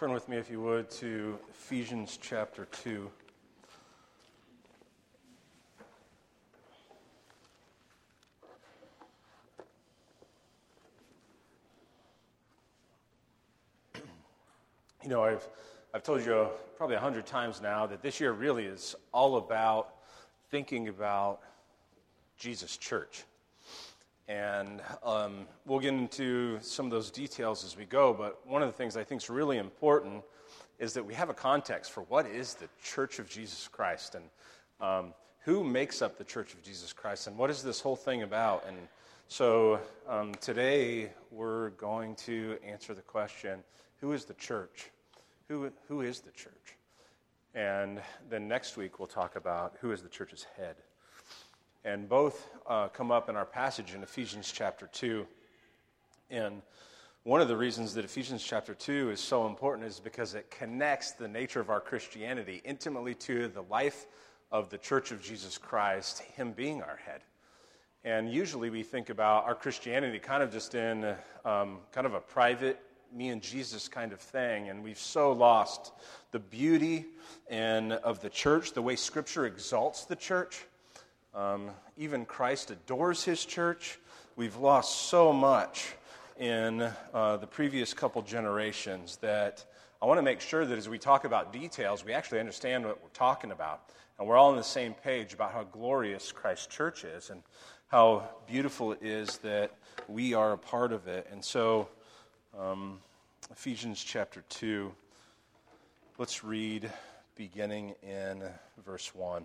Turn with me, if you would, to Ephesians chapter 2. You know, I've, I've told you probably a hundred times now that this year really is all about thinking about Jesus' church. And um, we'll get into some of those details as we go, but one of the things I think is really important is that we have a context for what is the church of Jesus Christ and um, who makes up the church of Jesus Christ and what is this whole thing about. And so um, today we're going to answer the question who is the church? Who, who is the church? And then next week we'll talk about who is the church's head. And both uh, come up in our passage in Ephesians chapter 2. And one of the reasons that Ephesians chapter 2 is so important is because it connects the nature of our Christianity intimately to the life of the church of Jesus Christ, Him being our head. And usually we think about our Christianity kind of just in um, kind of a private, me and Jesus kind of thing. And we've so lost the beauty and of the church, the way Scripture exalts the church. Um, even Christ adores his church. We've lost so much in uh, the previous couple generations that I want to make sure that as we talk about details, we actually understand what we're talking about. And we're all on the same page about how glorious Christ's church is and how beautiful it is that we are a part of it. And so, um, Ephesians chapter 2, let's read beginning in verse 1.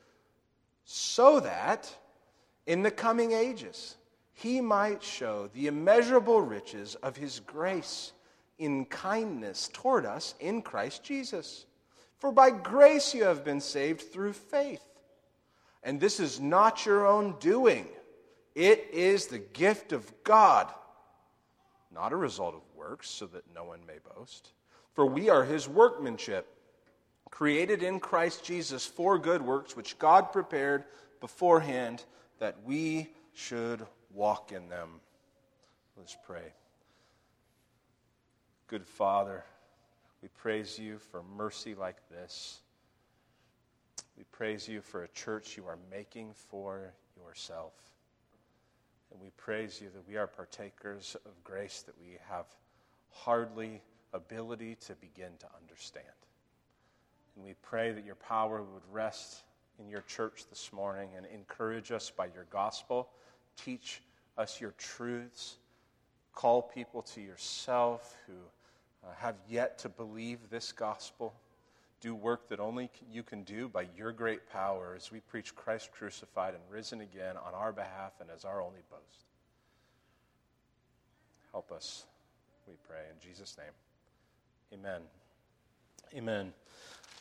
so that in the coming ages he might show the immeasurable riches of his grace in kindness toward us in Christ Jesus. For by grace you have been saved through faith. And this is not your own doing, it is the gift of God, not a result of works, so that no one may boast. For we are his workmanship created in Christ Jesus for good works, which God prepared beforehand that we should walk in them. Let's pray. Good Father, we praise you for mercy like this. We praise you for a church you are making for yourself. And we praise you that we are partakers of grace that we have hardly ability to begin to understand. And we pray that your power would rest in your church this morning and encourage us by your gospel. Teach us your truths. Call people to yourself who uh, have yet to believe this gospel. Do work that only you can do by your great power as we preach Christ crucified and risen again on our behalf and as our only boast. Help us, we pray. In Jesus' name, amen. Amen.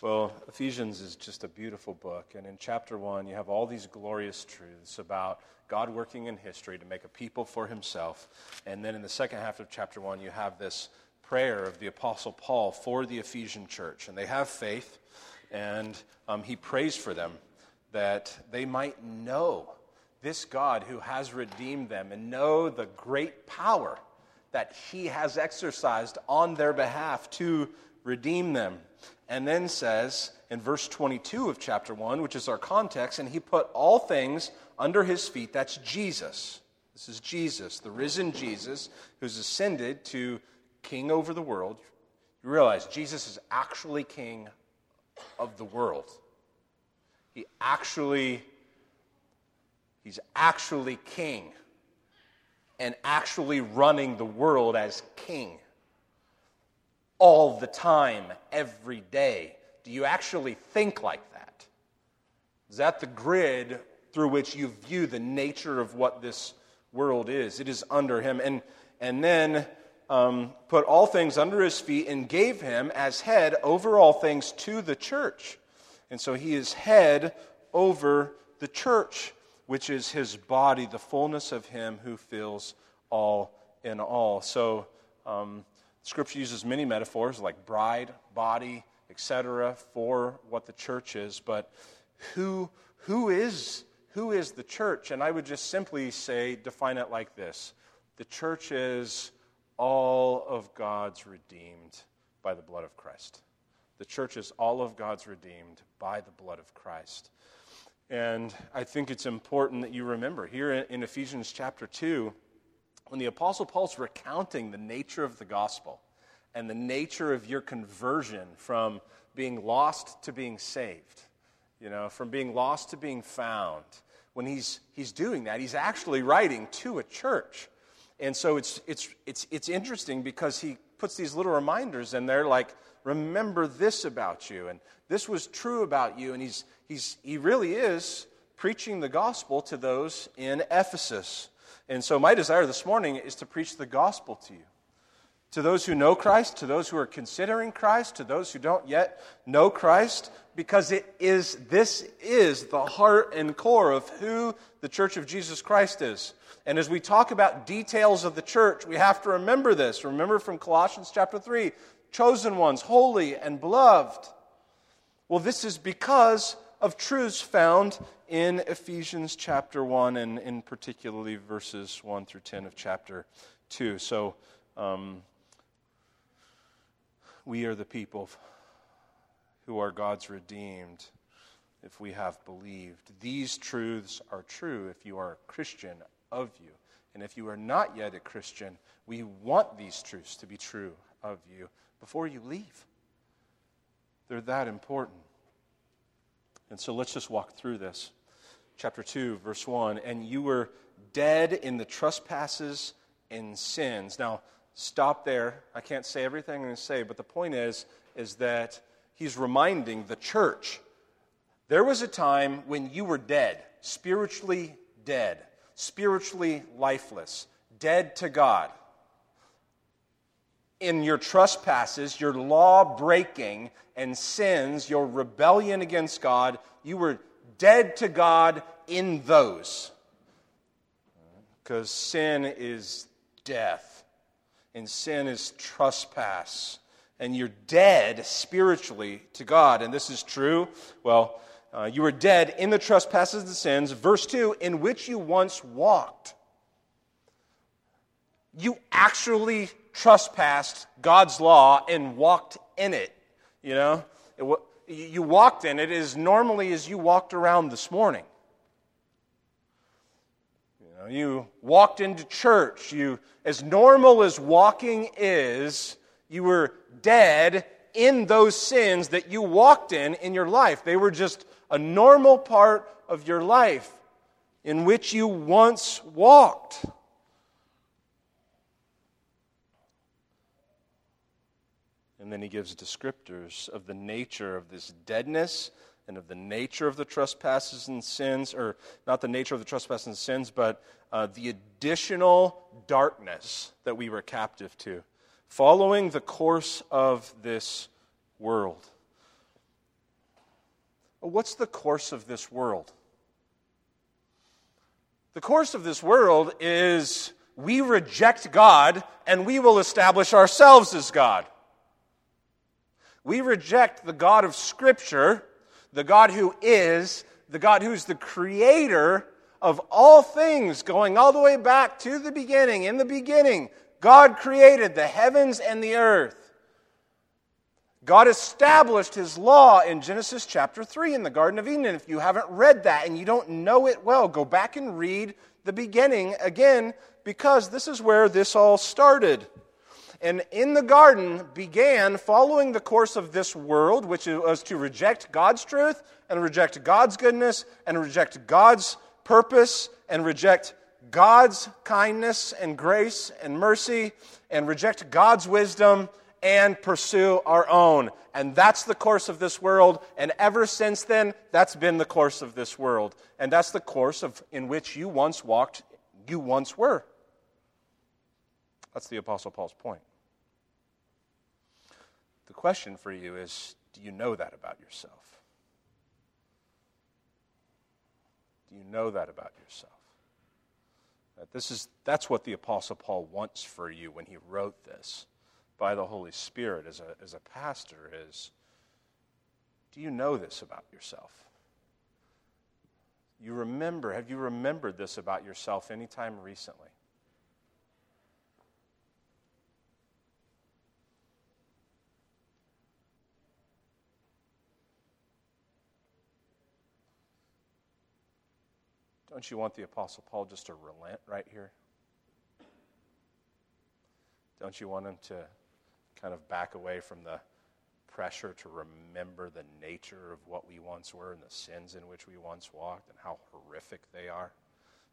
Well, Ephesians is just a beautiful book. And in chapter one, you have all these glorious truths about God working in history to make a people for himself. And then in the second half of chapter one, you have this prayer of the Apostle Paul for the Ephesian church. And they have faith, and um, he prays for them that they might know this God who has redeemed them and know the great power that he has exercised on their behalf to redeem them and then says in verse 22 of chapter 1, which is our context, and he put all things under his feet. That's Jesus. This is Jesus, the risen Jesus, who's ascended to king over the world. You realize Jesus is actually king of the world. He actually, he's actually king and actually running the world as king all the time, every day. Do you actually think like that? Is that the grid through which you view the nature of what this world is? It is under him. And, and then um, put all things under his feet and gave him as head over all things to the church. And so he is head over the church, which is his body, the fullness of him who fills all in all. So um, scripture uses many metaphors like bride, body, etc., for what the church is. But who, who, is, who is the church? And I would just simply say, define it like this the church is all of God's redeemed by the blood of Christ. The church is all of God's redeemed by the blood of Christ. And I think it's important that you remember here in Ephesians chapter 2, when the Apostle Paul's recounting the nature of the gospel and the nature of your conversion from being lost to being saved, you know, from being lost to being found, when he's, he's doing that, he's actually writing to a church. And so it's, it's, it's, it's interesting because he puts these little reminders in there like, remember this about you, and this was true about you. And he's, he's, he really is preaching the gospel to those in Ephesus. And so my desire this morning is to preach the gospel to you. To those who know Christ, to those who are considering Christ, to those who don't yet know Christ, because it is, this is the heart and core of who the Church of Jesus Christ is. And as we talk about details of the church, we have to remember this. Remember from Colossians chapter 3 chosen ones, holy and beloved. Well, this is because of truths found in Ephesians chapter 1 and in particularly verses 1 through 10 of chapter 2. So um, we are the people who are God's redeemed if we have believed. These truths are true if you are a Christian of you. And if you are not yet a Christian, we want these truths to be true of you before you leave. They're that important. And so let's just walk through this. Chapter 2, verse 1 And you were dead in the trespasses and sins. Now, stop there. I can't say everything I'm going to say, but the point is, is that he's reminding the church there was a time when you were dead, spiritually dead spiritually lifeless, dead to God. In your trespasses, your law breaking, and sins, your rebellion against God, you were dead to God in those. Because sin is death, and sin is trespass. And you're dead spiritually to God. And this is true. Well, uh, you were dead in the trespasses and sins, verse 2, in which you once walked. You actually trespassed God's law and walked in it. You know, it, you walked in it as normally as you walked around this morning. You, know, you walked into church. You, as normal as walking is, you were dead in those sins that you walked in in your life. They were just a normal part of your life in which you once walked. And then he gives descriptors of the nature of this deadness and of the nature of the trespasses and sins, or not the nature of the trespasses and sins, but uh, the additional darkness that we were captive to, following the course of this world. What's the course of this world? The course of this world is we reject God and we will establish ourselves as God. We reject the God of Scripture, the God who is, the God who's the creator of all things, going all the way back to the beginning. In the beginning, God created the heavens and the earth. God established his law in Genesis chapter 3 in the Garden of Eden. If you haven't read that and you don't know it well, go back and read the beginning again because this is where this all started. And in the garden began following the course of this world, which was to reject God's truth and reject God's goodness and reject God's purpose and reject God's kindness and grace and mercy and reject God's wisdom and pursue our own. And that's the course of this world. And ever since then, that's been the course of this world. And that's the course of, in which you once walked, you once were. That's the Apostle Paul's point. The question for you is do you know that about yourself? Do you know that about yourself? That this is, that's what the Apostle Paul wants for you when he wrote this by the Holy Spirit as a, as a pastor is do you know this about yourself? You remember, have you remembered this about yourself anytime recently? Don't you want the Apostle Paul just to relent right here? Don't you want him to kind of back away from the pressure to remember the nature of what we once were and the sins in which we once walked and how horrific they are,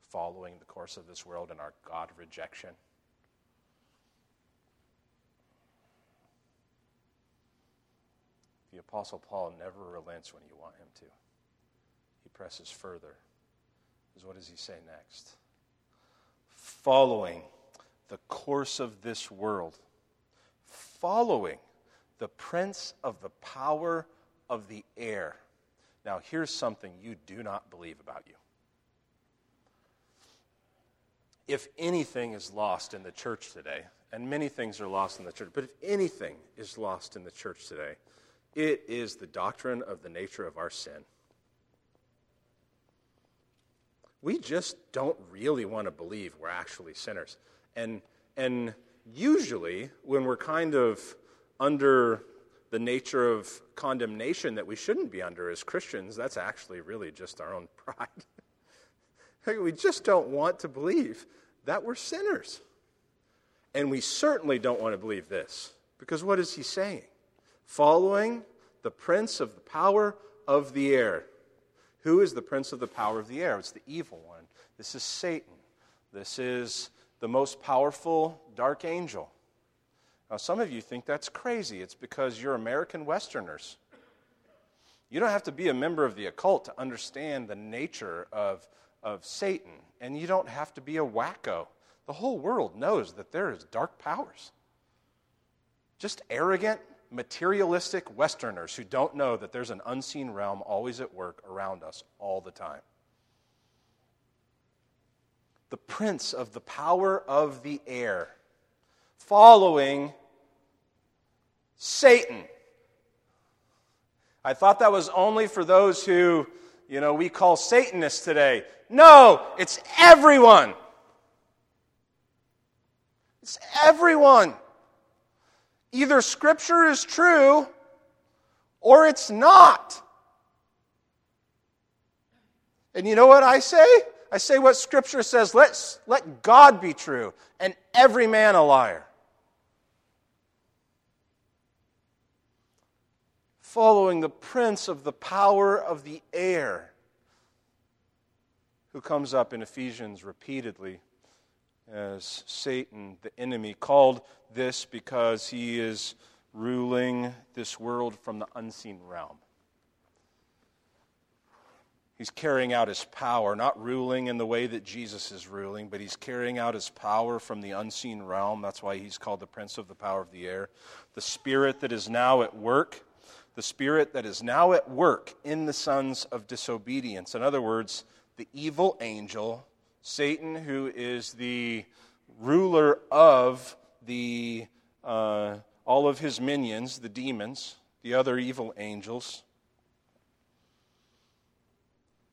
following the course of this world and our God rejection? The Apostle Paul never relents when you want him to. He presses further what does he say next? Following the course of this world, following the prince of the power of the air. Now, here's something you do not believe about you. If anything is lost in the church today, and many things are lost in the church, but if anything is lost in the church today, it is the doctrine of the nature of our sin we just don't really want to believe we're actually sinners. And, and usually, when we're kind of under the nature of condemnation that we shouldn't be under as Christians, that's actually really just our own pride. we just don't want to believe that we're sinners. And we certainly don't want to believe this. Because what is he saying? Following the prince of the power of the air. Who is the prince of the power of the air? It's the evil one. This is Satan. This is the most powerful dark angel. Now, some of you think that's crazy. It's because you're American Westerners. You don't have to be a member of the occult to understand the nature of, of Satan, and you don't have to be a wacko. The whole world knows that there is dark powers. Just arrogant, materialistic Westerners who don't know that there's an unseen realm always at work around us all the time. The prince of the power of the air, following Satan. I thought that was only for those who, you know, we call Satanists today. No, it's everyone. It's everyone. Either Scripture is true or it's not. And you know what I say? I say what Scripture says let's let God be true and every man a liar. Following the prince of the power of the air, who comes up in Ephesians repeatedly as Satan, the enemy, called this because he is ruling this world from the unseen realm. He's carrying out his power, not ruling in the way that Jesus is ruling, but he's carrying out his power from the unseen realm. That's why he's called the prince of the power of the air. The spirit that is now at work, the spirit that is now at work in the sons of disobedience. In other words, the evil angel Satan, who is the ruler of the, uh, all of his minions, the demons, the other evil angels.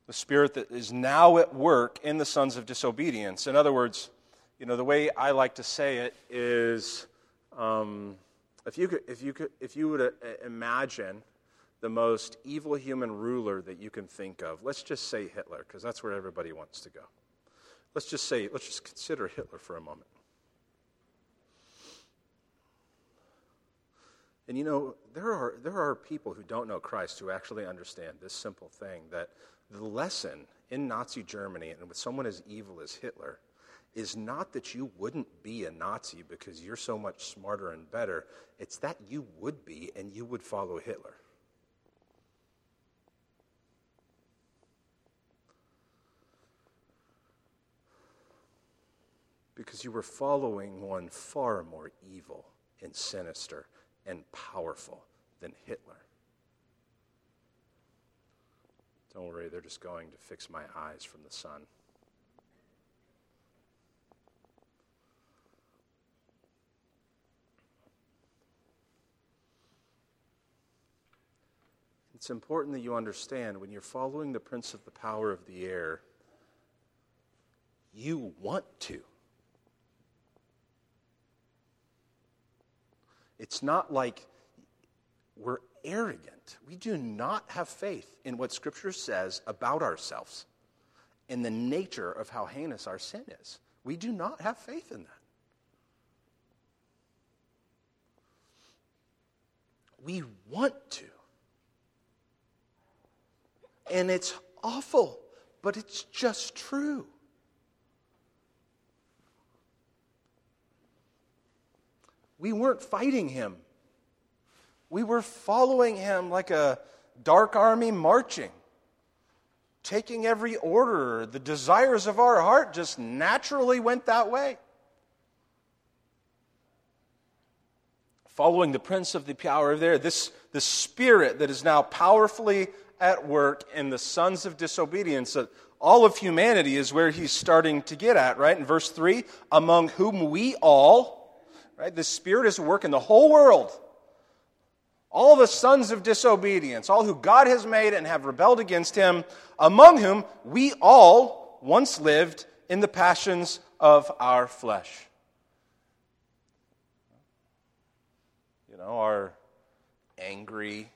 The spirit that is now at work in the sons of disobedience. In other words, you know, the way I like to say it is um, if, you could, if, you could, if you would uh, imagine the most evil human ruler that you can think of, let's just say Hitler, because that's where everybody wants to go. Let's just say, let's just consider Hitler for a moment. And you know, there are, there are people who don't know Christ who actually understand this simple thing that the lesson in Nazi Germany and with someone as evil as Hitler is not that you wouldn't be a Nazi because you're so much smarter and better. It's that you would be and you would follow Hitler. Because you were following one far more evil and sinister and powerful than Hitler. Don't worry, they're just going to fix my eyes from the sun. It's important that you understand when you're following the prince of the power of the air, you want to. It's not like we're arrogant. We do not have faith in what Scripture says about ourselves in the nature of how heinous our sin is. We do not have faith in that. We want to. And it's awful, but it's just true. We weren't fighting him. We were following him like a dark army marching, taking every order. The desires of our heart just naturally went that way. Following the prince of the power of there, this the spirit that is now powerfully at work in the sons of disobedience. All of humanity is where he's starting to get at, right? In verse 3, among whom we all, right? The Spirit is at work in the whole world all the sons of disobedience, all who God has made and have rebelled against him, among whom we all once lived in the passions of our flesh. You know, our angry,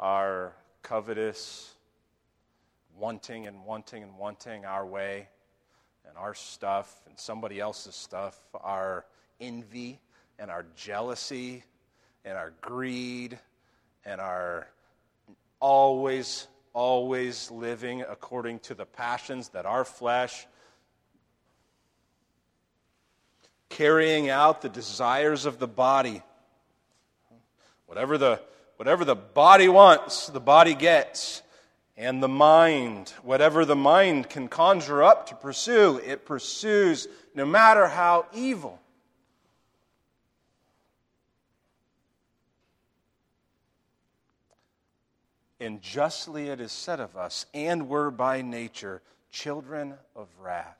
our covetous, wanting and wanting and wanting our way and our stuff and somebody else's stuff, our envy and our jealousy and our greed and our always, always living according to the passions that our flesh, carrying out the desires of the body. Whatever the, whatever the body wants, the body gets. And the mind, whatever the mind can conjure up to pursue, it pursues no matter how evil. And justly it is said of us, and we're by nature children of wrath.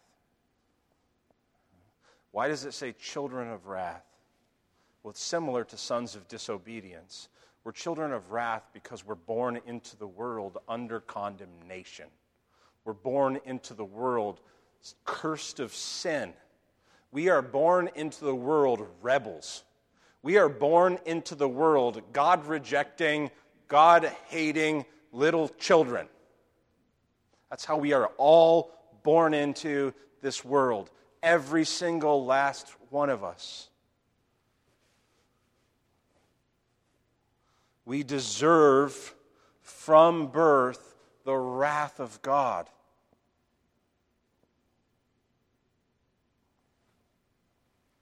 Why does it say children of wrath? Well, it's similar to sons of disobedience. We're children of wrath because we're born into the world under condemnation. We're born into the world cursed of sin. We are born into the world rebels. We are born into the world God rejecting, God hating little children. That's how we are all born into this world, every single last one of us. We deserve from birth the wrath of God.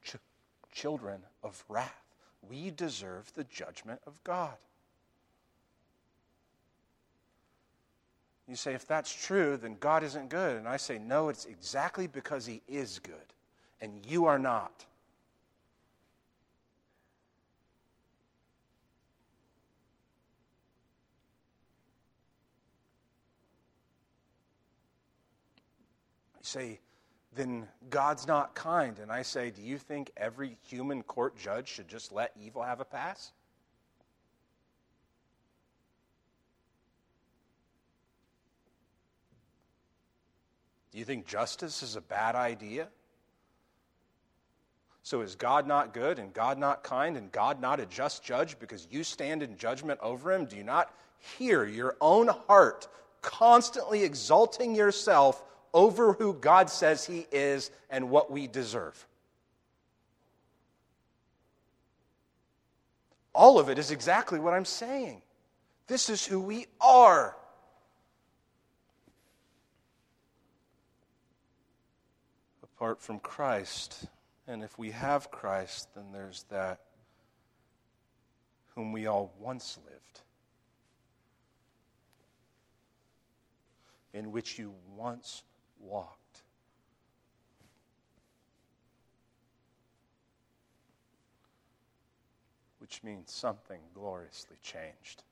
Ch- children of wrath. We deserve the judgment of God. You say, if that's true, then God isn't good. And I say, no, it's exactly because He is good, and you are not. Say, then God's not kind. And I say, do you think every human court judge should just let evil have a pass? Do you think justice is a bad idea? So is God not good and God not kind and God not a just judge because you stand in judgment over him? Do you not hear your own heart constantly exalting yourself over who God says He is and what we deserve. All of it is exactly what I'm saying. This is who we are. Apart from Christ, and if we have Christ, then there's that whom we all once lived, in which you once walked. Which means something gloriously changed.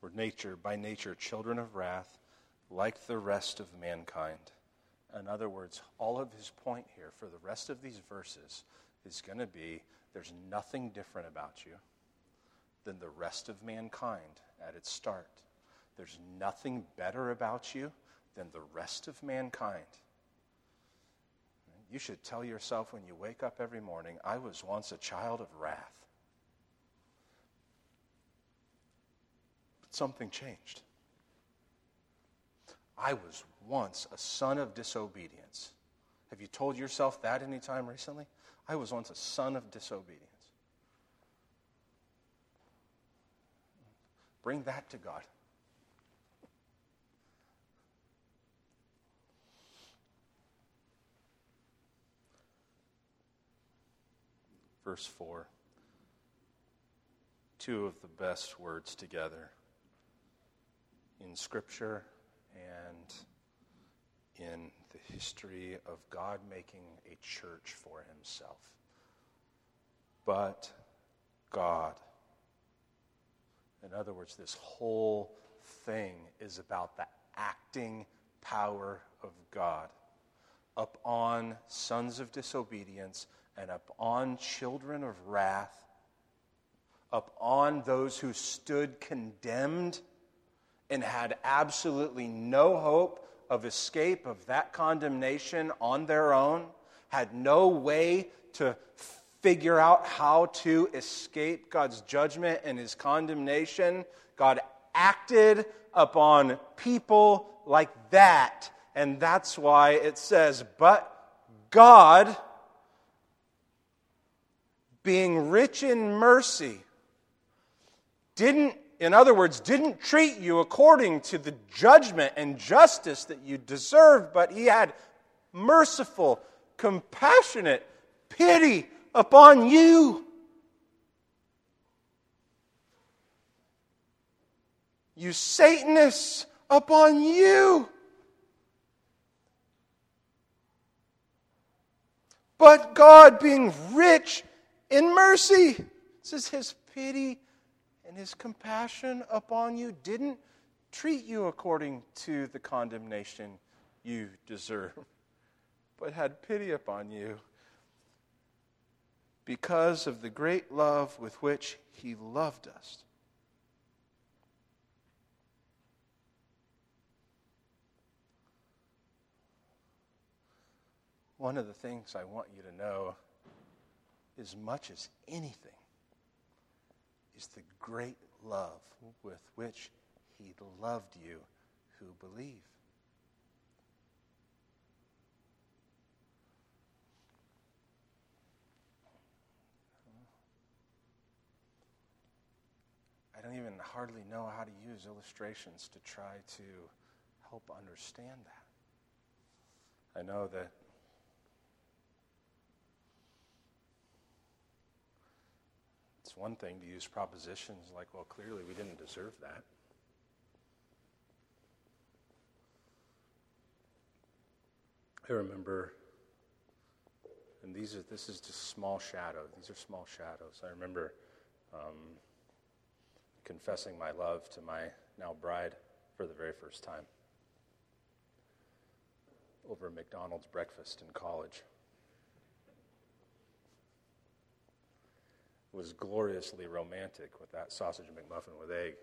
We're nature, by nature, children of wrath, like the rest of mankind. In other words, all of his point here for the rest of these verses is going to be there's nothing different about you than the rest of mankind at its start. There's nothing better about you than the rest of mankind. You should tell yourself when you wake up every morning, I was once a child of wrath. But something changed. I was once a son of disobedience. Have you told yourself that any time recently? I was once a son of disobedience. Bring that to God. Verse 4. Two of the best words together in Scripture and in the history of God making a church for himself. But God. In other words, this whole thing is about the acting power of God upon sons of disobedience and upon children of wrath, upon those who stood condemned and had absolutely no hope of escape of that condemnation on their own, had no way to figure out how to escape God's judgment and his condemnation. God acted upon people like that. And that's why it says, But God, being rich in mercy, didn't in other words, didn't treat you according to the judgment and justice that you deserved, but he had merciful, compassionate pity upon you. You Satanists, upon you. But God, being rich in mercy, this is his pity and his compassion upon you didn't treat you according to the condemnation you deserve, but had pity upon you because of the great love with which he loved us. One of the things I want you to know, as much as anything, is the great love with which he loved you who believe. I don't even hardly know how to use illustrations to try to help understand that. I know that It's one thing to use propositions like, well, clearly we didn't deserve that. I remember, and these are this is just small shadows. These are small shadows. I remember um, confessing my love to my now bride for the very first time over McDonald's breakfast in college. Was gloriously romantic with that sausage McMuffin with egg.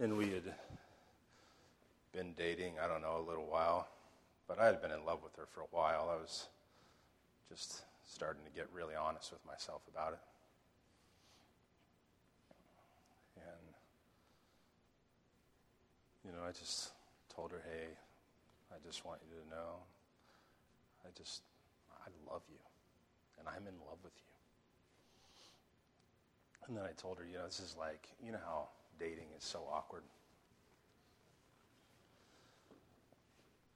And we had been dating, I don't know, a little while. But I had been in love with her for a while. I was just starting to get really honest with myself about it. And, you know, I just told her, hey, I just want you to know, I just, I love you. And I'm in love with you. And then I told her, you know, this is like, you know how dating is so awkward.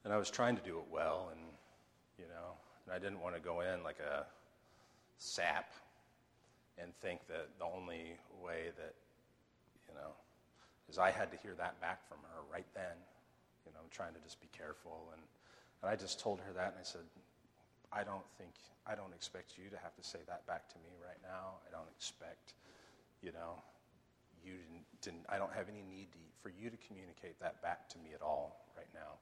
And I was trying to do it well, and, you know, and I didn't want to go in like a sap and think that the only way that, you know, is I had to hear that back from her right then. You know, I'm trying to just be careful. And, and I just told her that, and I said, I don't think, I don't expect you to have to say that back to me right now. I don't expect, you know, you didn't, didn't I don't have any need to, for you to communicate that back to me at all right now.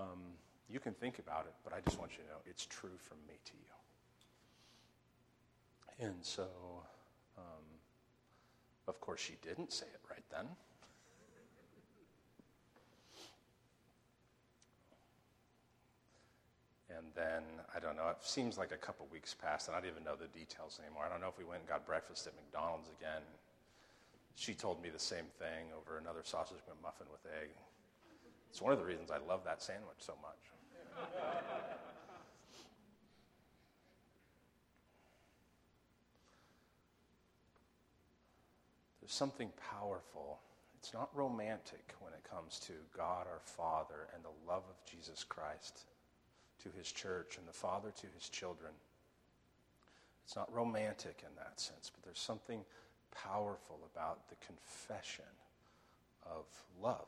Um, you can think about it, but I just want you to know it's true from me to you. And so, um, of course, she didn't say it right then. And then, I don't know, it seems like a couple weeks passed, and I don't even know the details anymore. I don't know if we went and got breakfast at McDonald's again. She told me the same thing over another sausage McMuffin with egg. It's one of the reasons I love that sandwich so much. There's something powerful. It's not romantic when it comes to God our Father and the love of Jesus Christ to his church and the Father to his children. It's not romantic in that sense, but there's something powerful about the confession of love.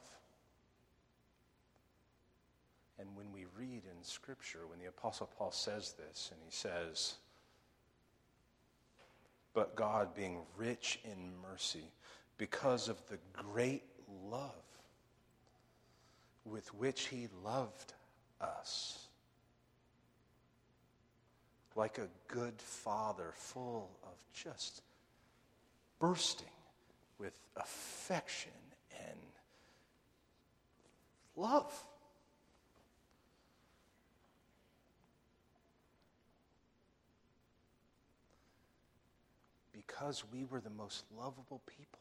And when we read in Scripture, when the Apostle Paul says this, and he says, But God, being rich in mercy, because of the great love with which he loved us, like a good father, full of just bursting with affection and love. because we were the most lovable people.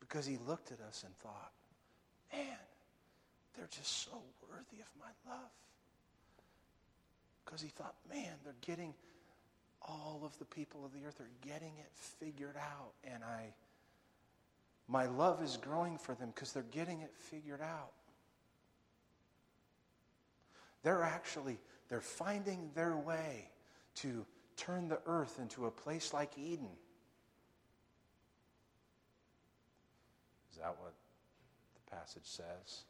Because he looked at us and thought, man, they're just so worthy of my love. Because he thought, man, they're getting, all of the people of the earth are getting it figured out. And I, my love is growing for them because they're getting it figured out. They're actually, they're finding their way to turn the earth into a place like Eden. Is that what the passage says?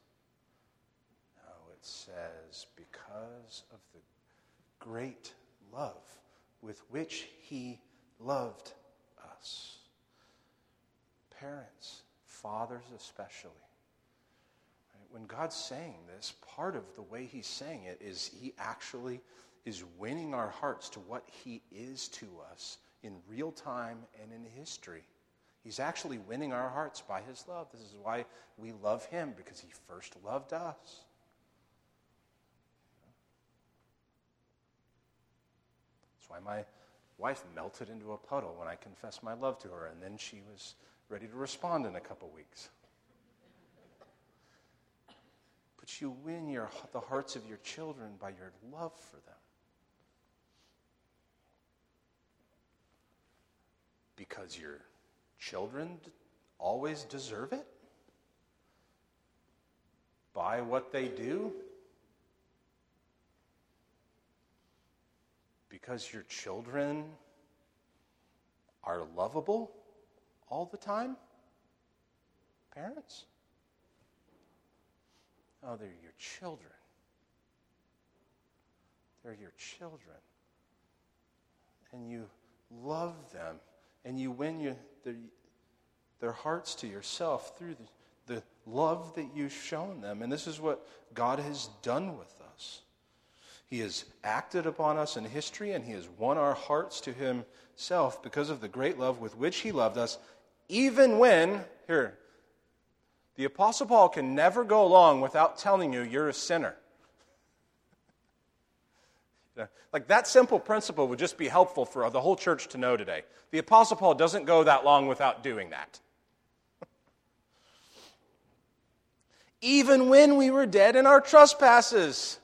No, it says, because of the great love with which he loved us. Parents, fathers especially. When God's saying this, part of the way he's saying it is he actually is winning our hearts to what He is to us in real time and in history. He's actually winning our hearts by His love. This is why we love Him, because He first loved us. That's why my wife melted into a puddle when I confessed my love to her, and then she was ready to respond in a couple weeks. But you win your, the hearts of your children by your love for them. because your children always deserve it? By what they do? Because your children are lovable all the time? Parents? Oh, they're your children. They're your children. And you love them and you win your, their, their hearts to yourself through the, the love that you've shown them. And this is what God has done with us. He has acted upon us in history, and He has won our hearts to Himself because of the great love with which He loved us, Even when, here, the Apostle Paul can never go along without telling you you're a sinner. Like that simple principle would just be helpful for the whole church to know today. The Apostle Paul doesn't go that long without doing that. Even when we were dead in our trespasses,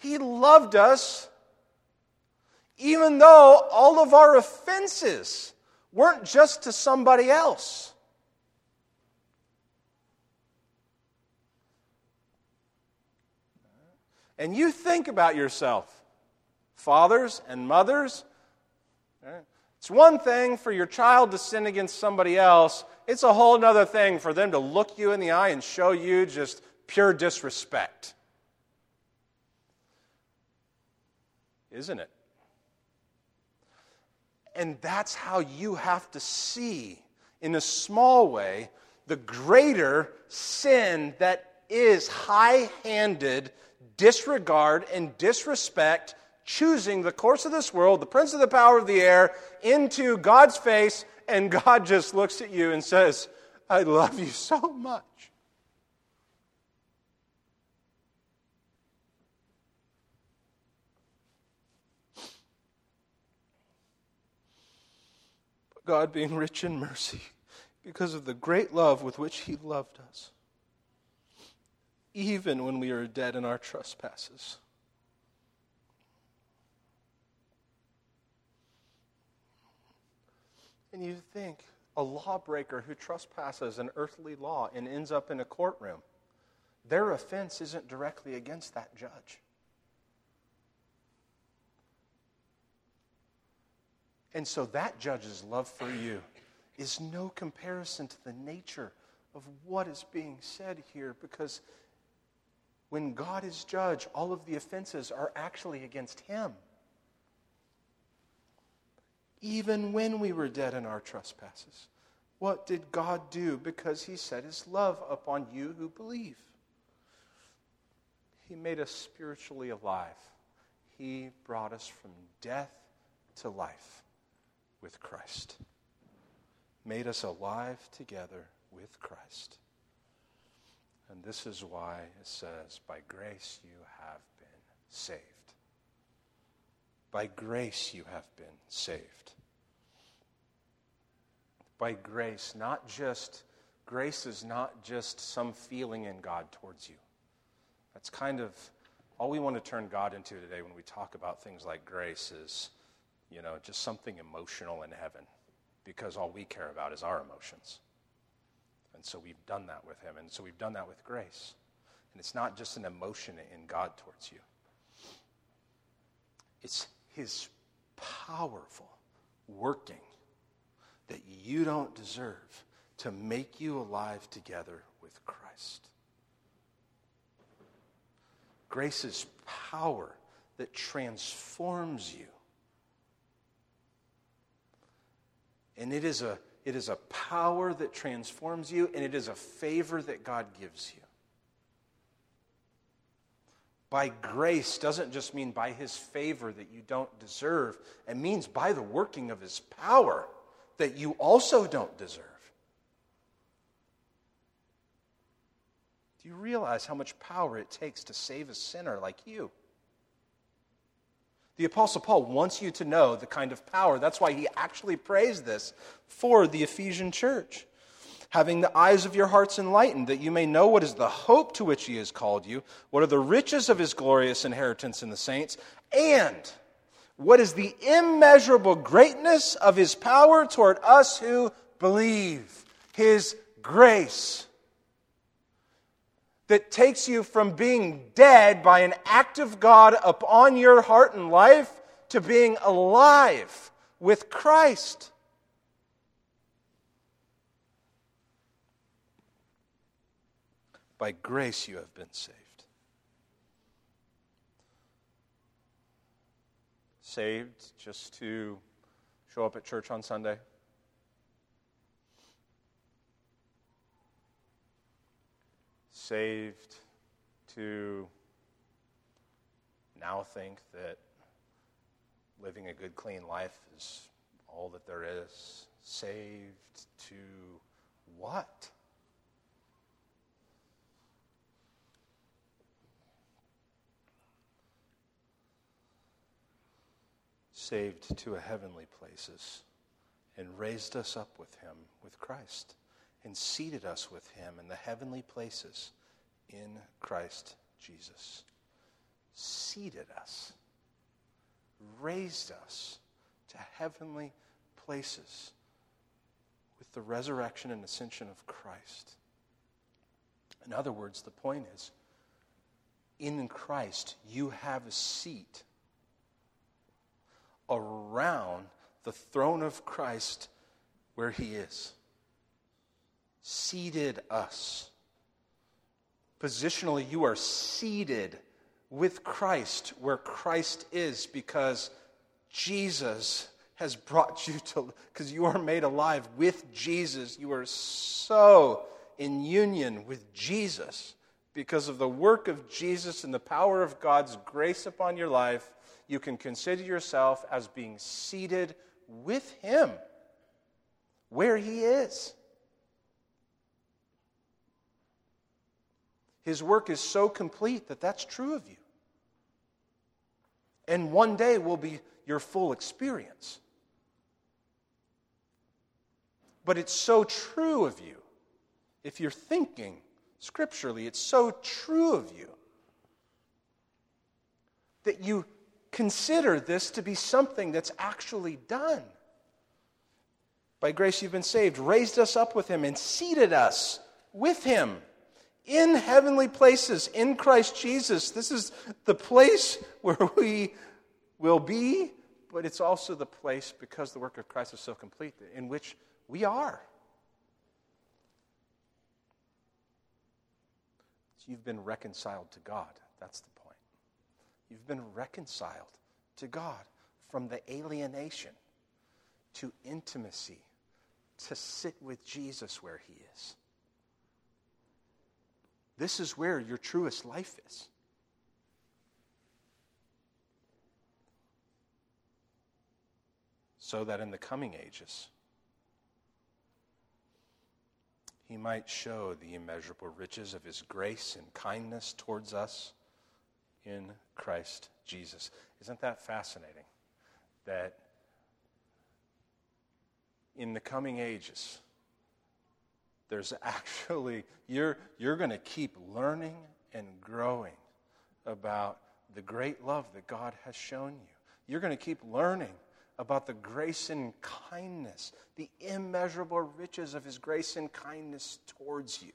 He loved us, even though all of our offenses weren't just to somebody else. And you think about yourself fathers and mothers. It's one thing for your child to sin against somebody else, it's a whole other thing for them to look you in the eye and show you just pure disrespect. Isn't it? And that's how you have to see, in a small way, the greater sin that is high handed disregard and disrespect choosing the course of this world, the prince of the power of the air, into God's face, and God just looks at you and says, I love you so much. God being rich in mercy because of the great love with which He loved us, even when we are dead in our trespasses. And you think a lawbreaker who trespasses an earthly law and ends up in a courtroom, their offense isn't directly against that judge. And so that judge's love for you is no comparison to the nature of what is being said here because when God is judge, all of the offenses are actually against him even when we were dead in our trespasses. What did God do? Because He set His love upon you who believe. He made us spiritually alive. He brought us from death to life with Christ. Made us alive together with Christ. And this is why it says, By grace you have been saved. By grace you have been saved. By grace, not just, grace is not just some feeling in God towards you. That's kind of all we want to turn God into today when we talk about things like grace is, you know, just something emotional in heaven because all we care about is our emotions. And so we've done that with Him. And so we've done that with grace. And it's not just an emotion in God towards you, it's his powerful working that you don't deserve to make you alive together with Christ. Grace is power that transforms you. And it is a, it is a power that transforms you, and it is a favor that God gives you by grace doesn't just mean by his favor that you don't deserve, it means by the working of his power that you also don't deserve. Do you realize how much power it takes to save a sinner like you? The Apostle Paul wants you to know the kind of power. That's why he actually prays this for the Ephesian church having the eyes of your hearts enlightened, that you may know what is the hope to which he has called you, what are the riches of his glorious inheritance in the saints, and what is the immeasurable greatness of his power toward us who believe. His grace that takes you from being dead by an act of God upon your heart and life to being alive with Christ. By grace you have been saved. Saved just to show up at church on Sunday? Saved to now think that living a good, clean life is all that there is. Saved to what? Saved to a heavenly places and raised us up with him, with Christ, and seated us with him in the heavenly places in Christ Jesus. Seated us, raised us to heavenly places with the resurrection and ascension of Christ. In other words, the point is in Christ, you have a seat around the throne of Christ where he is. Seated us. Positionally, you are seated with Christ where Christ is because Jesus has brought you to, because you are made alive with Jesus. You are so in union with Jesus because of the work of Jesus and the power of God's grace upon your life. You can consider yourself as being seated with Him where He is. His work is so complete that that's true of you. And one day will be your full experience. But it's so true of you. If you're thinking scripturally, it's so true of you that you consider this to be something that's actually done. By grace you've been saved, raised us up with him, and seated us with him in heavenly places in Christ Jesus. This is the place where we will be, but it's also the place, because the work of Christ is so complete, in which we are. So you've been reconciled to God. That's the point. You've been reconciled to God from the alienation to intimacy, to sit with Jesus where he is. This is where your truest life is. So that in the coming ages, he might show the immeasurable riches of his grace and kindness towards us in Christ Jesus. Isn't that fascinating? That in the coming ages, there's actually, you're, you're going to keep learning and growing about the great love that God has shown you. You're going to keep learning about the grace and kindness, the immeasurable riches of His grace and kindness towards you.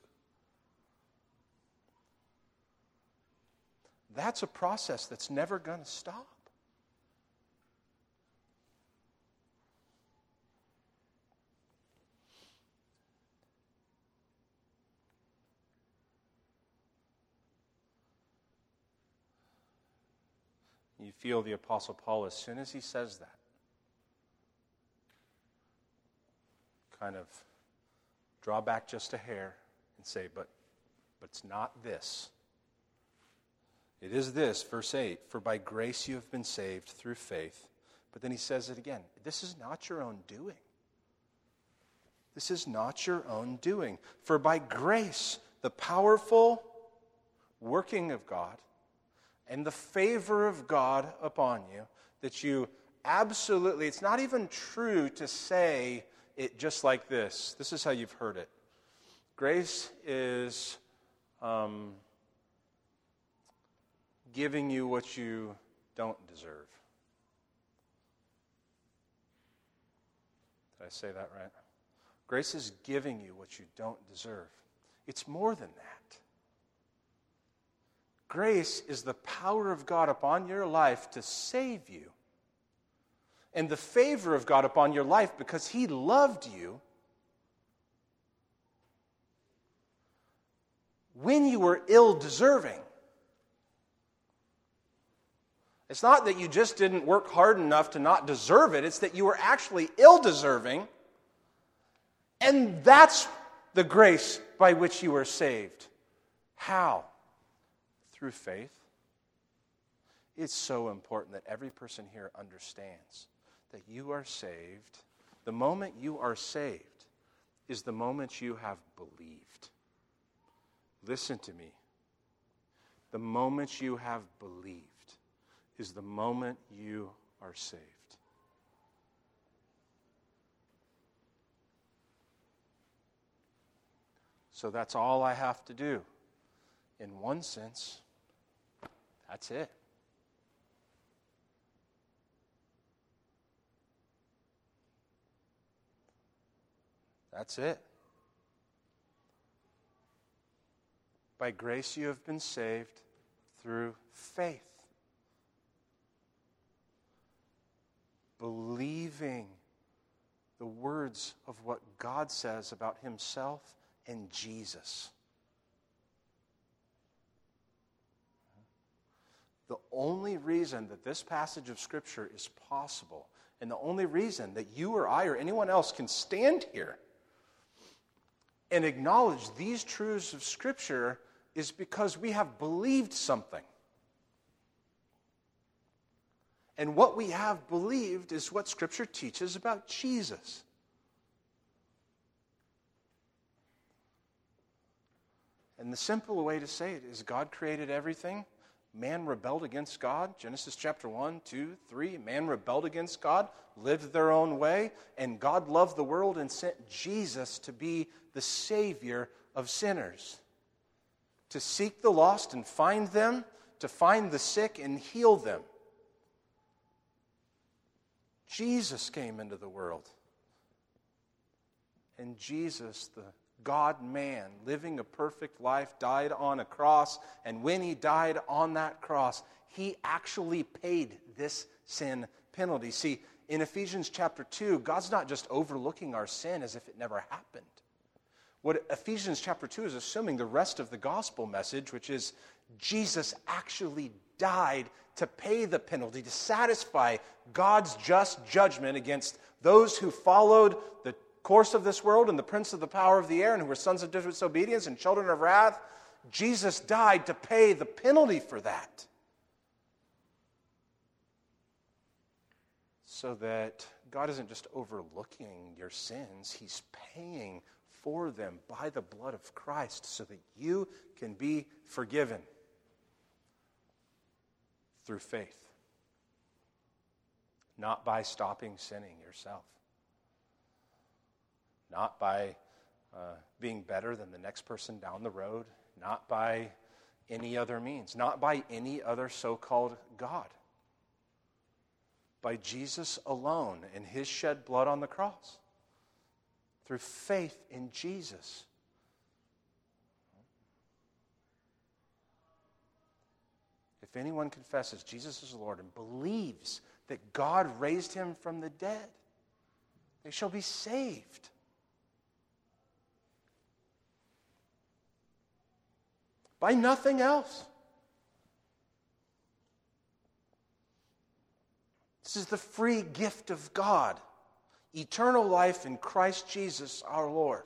That's a process that's never going to stop. You feel the Apostle Paul, as soon as he says that, kind of draw back just a hair and say, but, but it's not this. It is this, verse 8 For by grace you have been saved through faith. But then he says it again this is not your own doing. This is not your own doing. For by grace, the powerful working of God and the favor of God upon you, that you absolutely, it's not even true to say it just like this. This is how you've heard it. Grace is um, giving you what you don't deserve. Did I say that right? Grace is giving you what you don't deserve. It's more than that. Grace is the power of God upon your life to save you, and the favor of God upon your life because He loved you when you were ill deserving. It's not that you just didn't work hard enough to not deserve it, it's that you were actually ill deserving. And that's the grace by which you were saved. How? Through faith. It's so important that every person here understands that you are saved The moment you are saved is the moment you have believed. Listen to me. The moment you have believed is the moment you are saved. So that's all I have to do. In one sense, that's it. That's it. By grace you have been saved through faith. Believing the words of what God says about Himself and Jesus. The only reason that this passage of Scripture is possible, and the only reason that you or I or anyone else can stand here and acknowledge these truths of Scripture is because we have believed something. And what we have believed is what Scripture teaches about Jesus. And the simple way to say it is God created everything. Man rebelled against God. Genesis chapter 1, 2, 3. Man rebelled against God, lived their own way, and God loved the world and sent Jesus to be the Savior of sinners. To seek the lost and find them, to find the sick and heal them. Jesus came into the world. And Jesus, the God man, living a perfect life, died on a cross. And when he died on that cross, he actually paid this sin penalty. See, in Ephesians chapter 2, God's not just overlooking our sin as if it never happened. What Ephesians chapter 2 is assuming the rest of the gospel message, which is Jesus actually died to pay the penalty, to satisfy God's just judgment against those who followed the course of this world and the prince of the power of the air and who were sons of disobedience and children of wrath. Jesus died to pay the penalty for that. So that God isn't just overlooking your sins, He's paying for them by the blood of Christ so that you can be forgiven through faith, not by stopping sinning yourself not by uh, being better than the next person down the road, not by any other means, not by any other so called God. By Jesus alone and his shed blood on the cross. Through faith in Jesus. If anyone confesses Jesus is Lord and believes that God raised him from the dead, they shall be saved. By nothing else. This is the free gift of God eternal life in Christ Jesus our Lord.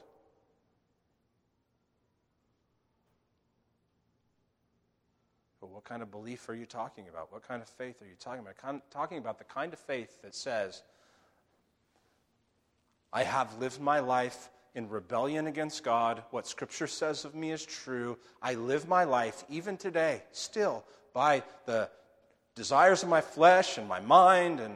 But what kind of belief are you talking about? What kind of faith are you talking about? Talking about the kind of faith that says, I have lived my life in rebellion against God. What Scripture says of me is true. I live my life, even today, still by the desires of my flesh and my mind. And,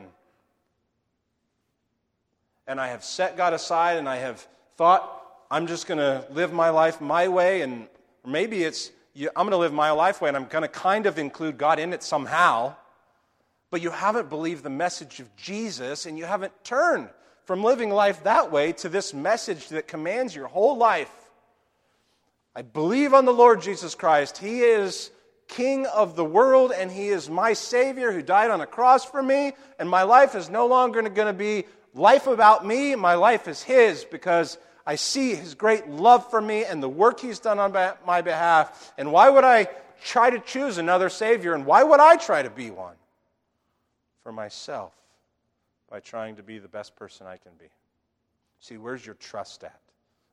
and I have set God aside and I have thought, I'm just going to live my life my way. And maybe it's, I'm going to live my life way and I'm going to kind of include God in it somehow. But you haven't believed the message of Jesus and you haven't turned from living life that way to this message that commands your whole life. I believe on the Lord Jesus Christ. He is King of the world, and He is my Savior who died on a cross for me. And my life is no longer going to be life about me. My life is His because I see His great love for me and the work He's done on my behalf. And why would I try to choose another Savior? And why would I try to be one for myself? by trying to be the best person I can be. See, where's your trust at?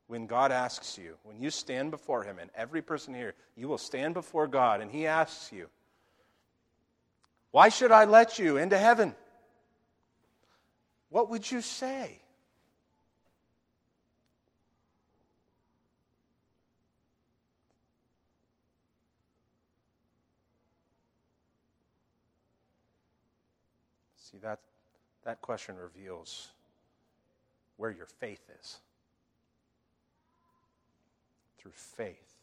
When God asks you, when you stand before Him, and every person here, you will stand before God, and He asks you, Why should I let you into heaven? What would you say? See, that, that question reveals where your faith is. Through faith.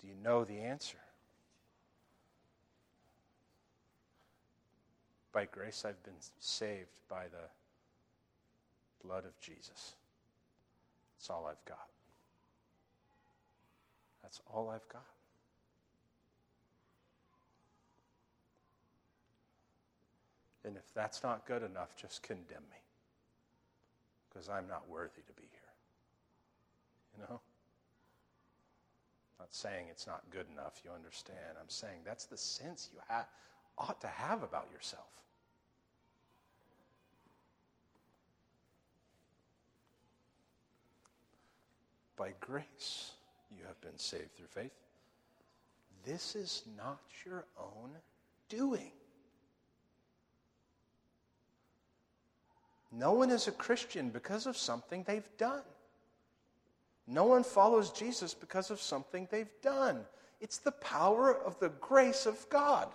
Do you know the answer? By grace, I've been saved by the blood of Jesus. That's all I've got. That's all I've got. And if that's not good enough, just condemn me. Because I'm not worthy to be here. You know? I'm not saying it's not good enough, you understand. I'm saying that's the sense you ha- ought to have about yourself. By grace, you have been saved through faith. This is not your own doing. No one is a Christian because of something they've done. No one follows Jesus because of something they've done. It's the power of the grace of God.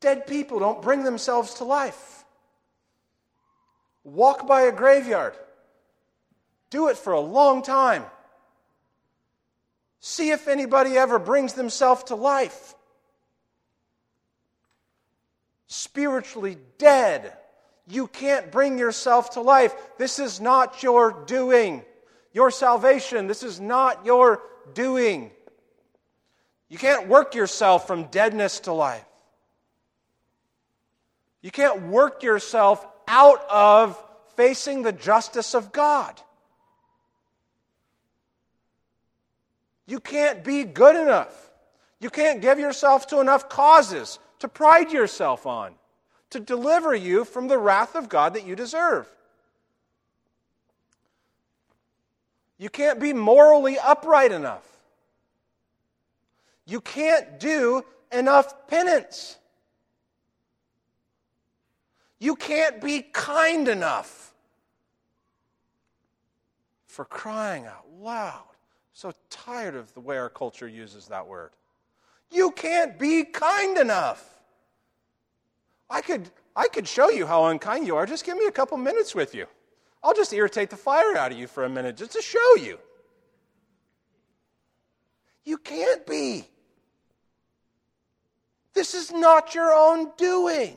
Dead people don't bring themselves to life. Walk by a graveyard. Do it for a long time. See if anybody ever brings themselves to life spiritually dead. You can't bring yourself to life. This is not your doing. Your salvation, this is not your doing. You can't work yourself from deadness to life. You can't work yourself out of facing the justice of God. You can't be good enough. You can't give yourself to enough causes to pride yourself on, to deliver you from the wrath of God that you deserve. You can't be morally upright enough. You can't do enough penance. You can't be kind enough. For crying out loud. So tired of the way our culture uses that word. You can't be kind enough. I could, I could show you how unkind you are. Just give me a couple minutes with you. I'll just irritate the fire out of you for a minute just to show you. You can't be. This is not your own doing.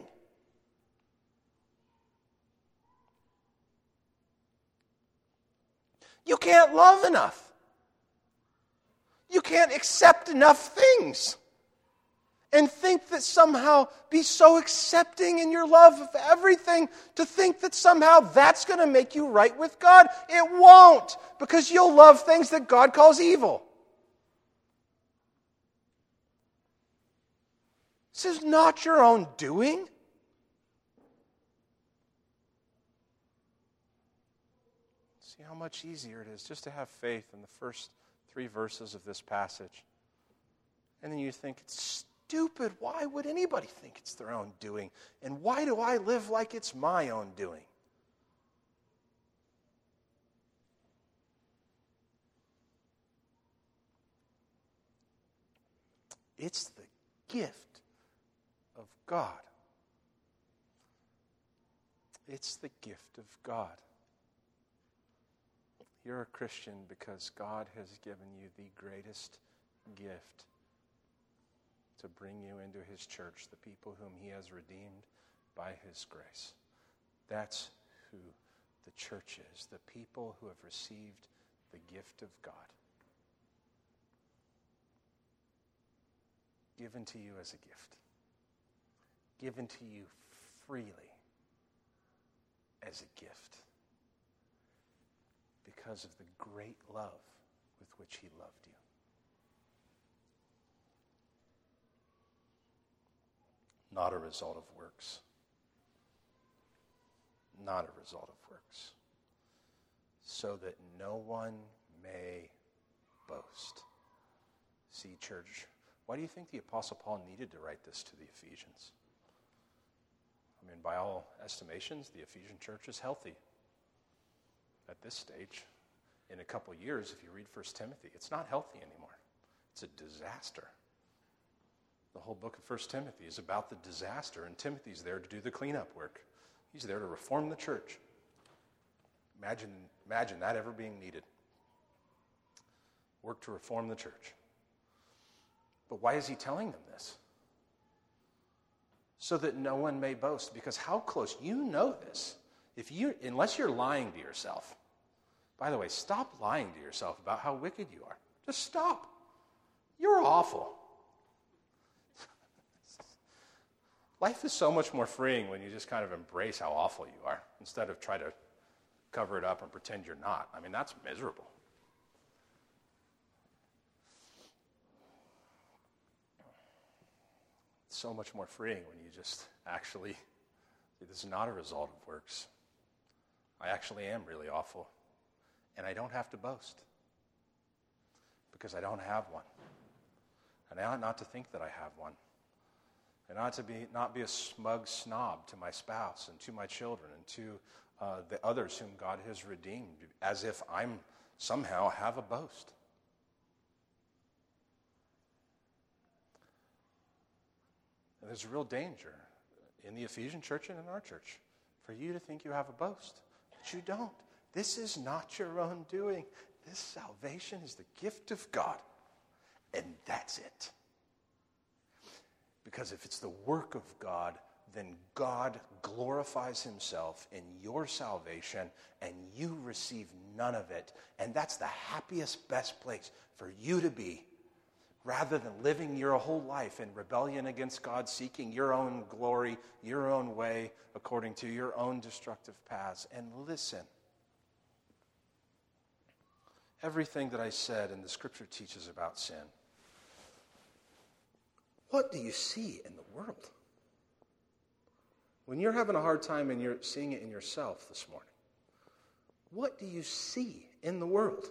You can't love enough. You can't accept enough things and think that somehow be so accepting in your love of everything to think that somehow that's going to make you right with God. It won't, because you'll love things that God calls evil. This is not your own doing. See how much easier it is just to have faith in the first three verses of this passage. And then you think it's stupid. Why would anybody think it's their own doing? And why do I live like it's my own doing? It's the gift of God. It's the gift of God. You're a Christian because God has given you the greatest gift to bring you into his church, the people whom he has redeemed by his grace. That's who the church is, the people who have received the gift of God. Given to you as a gift, given to you freely as a gift because of the great love with which he loved you. not a result of works. Not a result of works. So that no one may boast. See, church, why do you think the Apostle Paul needed to write this to the Ephesians? I mean, by all estimations, the Ephesian church is healthy at this stage. in a couple years, if you read 1 Timothy, it's not healthy anymore. It's a disaster. The whole book of 1 Timothy is about the disaster, and Timothy's there to do the cleanup work. He's there to reform the church. Imagine, imagine that ever being needed. Work to reform the church. But why is he telling them this? So that no one may boast. Because how close, you know this. If you, unless you're lying to yourself, by the way, stop lying to yourself about how wicked you are. Just stop. You're awful. Life is so much more freeing when you just kind of embrace how awful you are instead of try to cover it up and pretend you're not. I mean, that's miserable. It's so much more freeing when you just actually see this is not a result of works. I actually am really awful. And I don't have to boast because I don't have one. And I ought not to think that I have one. And I ought to be, not be a smug snob to my spouse and to my children and to uh, the others whom God has redeemed, as if I'm somehow have a boast. And there's a real danger in the Ephesian church and in our church for you to think you have a boast, but you don't. This is not your own doing. This salvation is the gift of God, and that's it. Because if it's the work of God, then God glorifies himself in your salvation and you receive none of it. And that's the happiest, best place for you to be rather than living your whole life in rebellion against God, seeking your own glory, your own way, according to your own destructive paths. And listen. Everything that I said and the scripture teaches about sin. What do you see in the world? When you're having a hard time and you're seeing it in yourself this morning, what do you see in the world?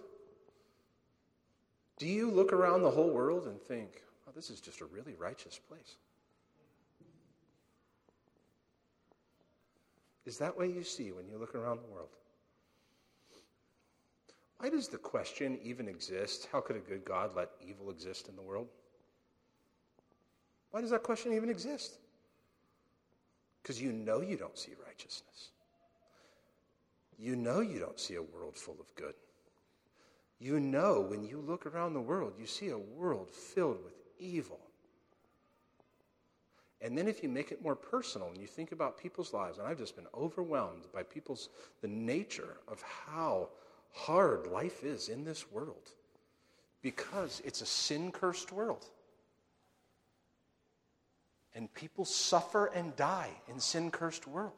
Do you look around the whole world and think, oh, this is just a really righteous place? Is that what you see when you look around the world? Why does the question even exist? How could a good God let evil exist in the world? Why does that question even exist? Because you know you don't see righteousness. You know you don't see a world full of good. You know when you look around the world, you see a world filled with evil. And then if you make it more personal and you think about people's lives, and I've just been overwhelmed by people's the nature of how hard life is in this world because it's a sin cursed world. And people suffer and die in sin cursed world.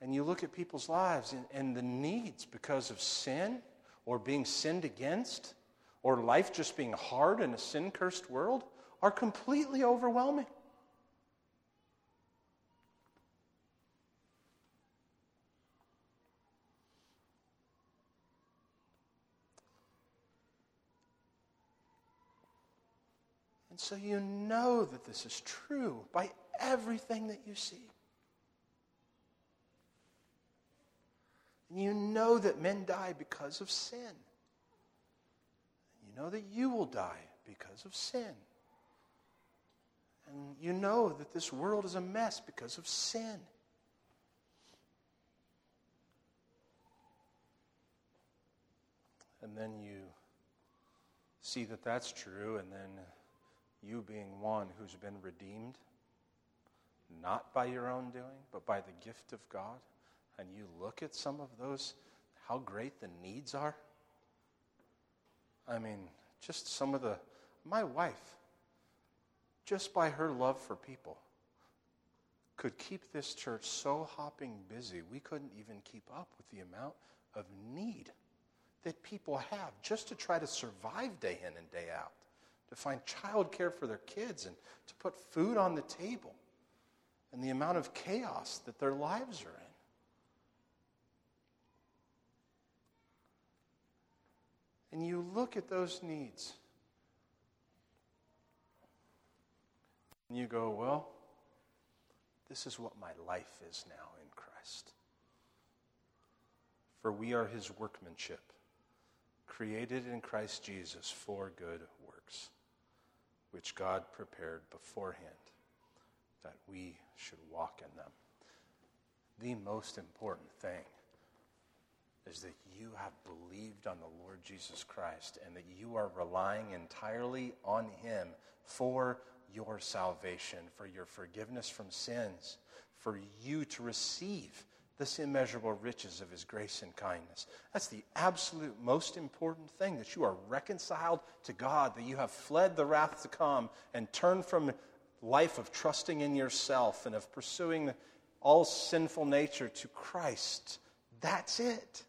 And you look at people's lives and, and the needs because of sin or being sinned against or life just being hard in a sin cursed world are completely overwhelming. And so you know that this is true by everything that you see. You know that men die because of sin. And you know that you will die because of sin. And you know that this world is a mess because of sin. And then you see that that's true, and then you being one who's been redeemed, not by your own doing, but by the gift of God, and you look at some of those, how great the needs are. I mean, just some of the, my wife, just by her love for people, could keep this church so hopping busy, we couldn't even keep up with the amount of need that people have just to try to survive day in and day out to find childcare for their kids and to put food on the table and the amount of chaos that their lives are in. And you look at those needs and you go, well, this is what my life is now in Christ. For we are his workmanship, created in Christ Jesus for good works, which God prepared beforehand that we should walk in them. The most important thing is that you have believed on the Lord Jesus Christ and that you are relying entirely on Him for your salvation, for your forgiveness from sins, for you to receive this immeasurable riches of His grace and kindness. That's the absolute most important thing that you are reconciled to God, that you have fled the wrath to come and turned from life of trusting in yourself and of pursuing all sinful nature to Christ. That's it.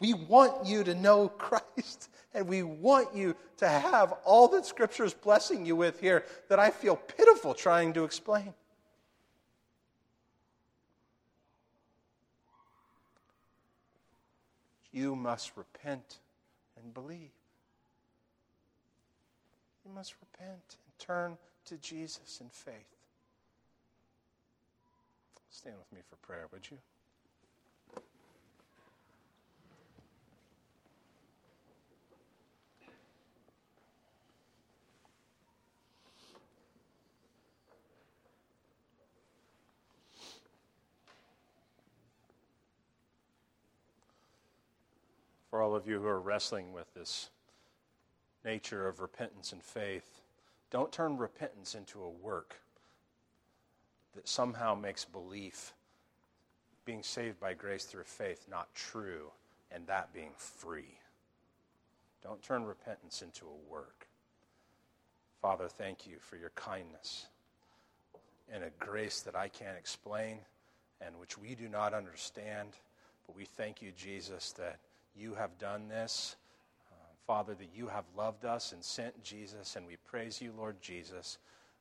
We want you to know Christ, and we want you to have all that Scripture is blessing you with here that I feel pitiful trying to explain. You must repent and believe. You must repent and turn to Jesus in faith. Stand with me for prayer, would you? For all of you who are wrestling with this nature of repentance and faith, don't turn repentance into a work that somehow makes belief, being saved by grace through faith, not true, and that being free. Don't turn repentance into a work. Father, thank you for your kindness and a grace that I can't explain and which we do not understand. But we thank you, Jesus, that you have done this uh, Father, that you have loved us and sent Jesus, and we praise you, Lord Jesus,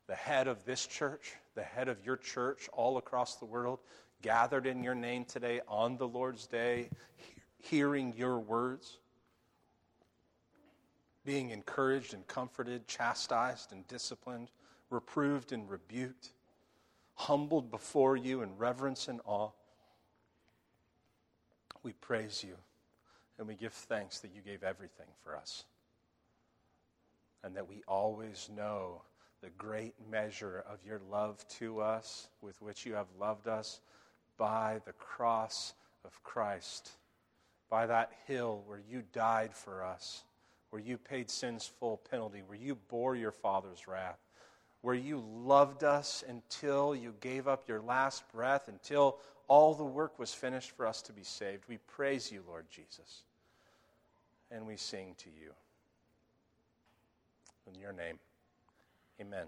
the head of this church, the head of your church all across the world, gathered in your name today on the Lord's day, hearing your words, being encouraged and comforted, chastised and disciplined, reproved and rebuked, humbled before you in reverence and awe. We praise you. And we give thanks that you gave everything for us. And that we always know the great measure of your love to us, with which you have loved us by the cross of Christ, by that hill where you died for us, where you paid sin's full penalty, where you bore your Father's wrath, where you loved us until you gave up your last breath, until all the work was finished for us to be saved. We praise you, Lord Jesus, and we sing to you. In your name, amen.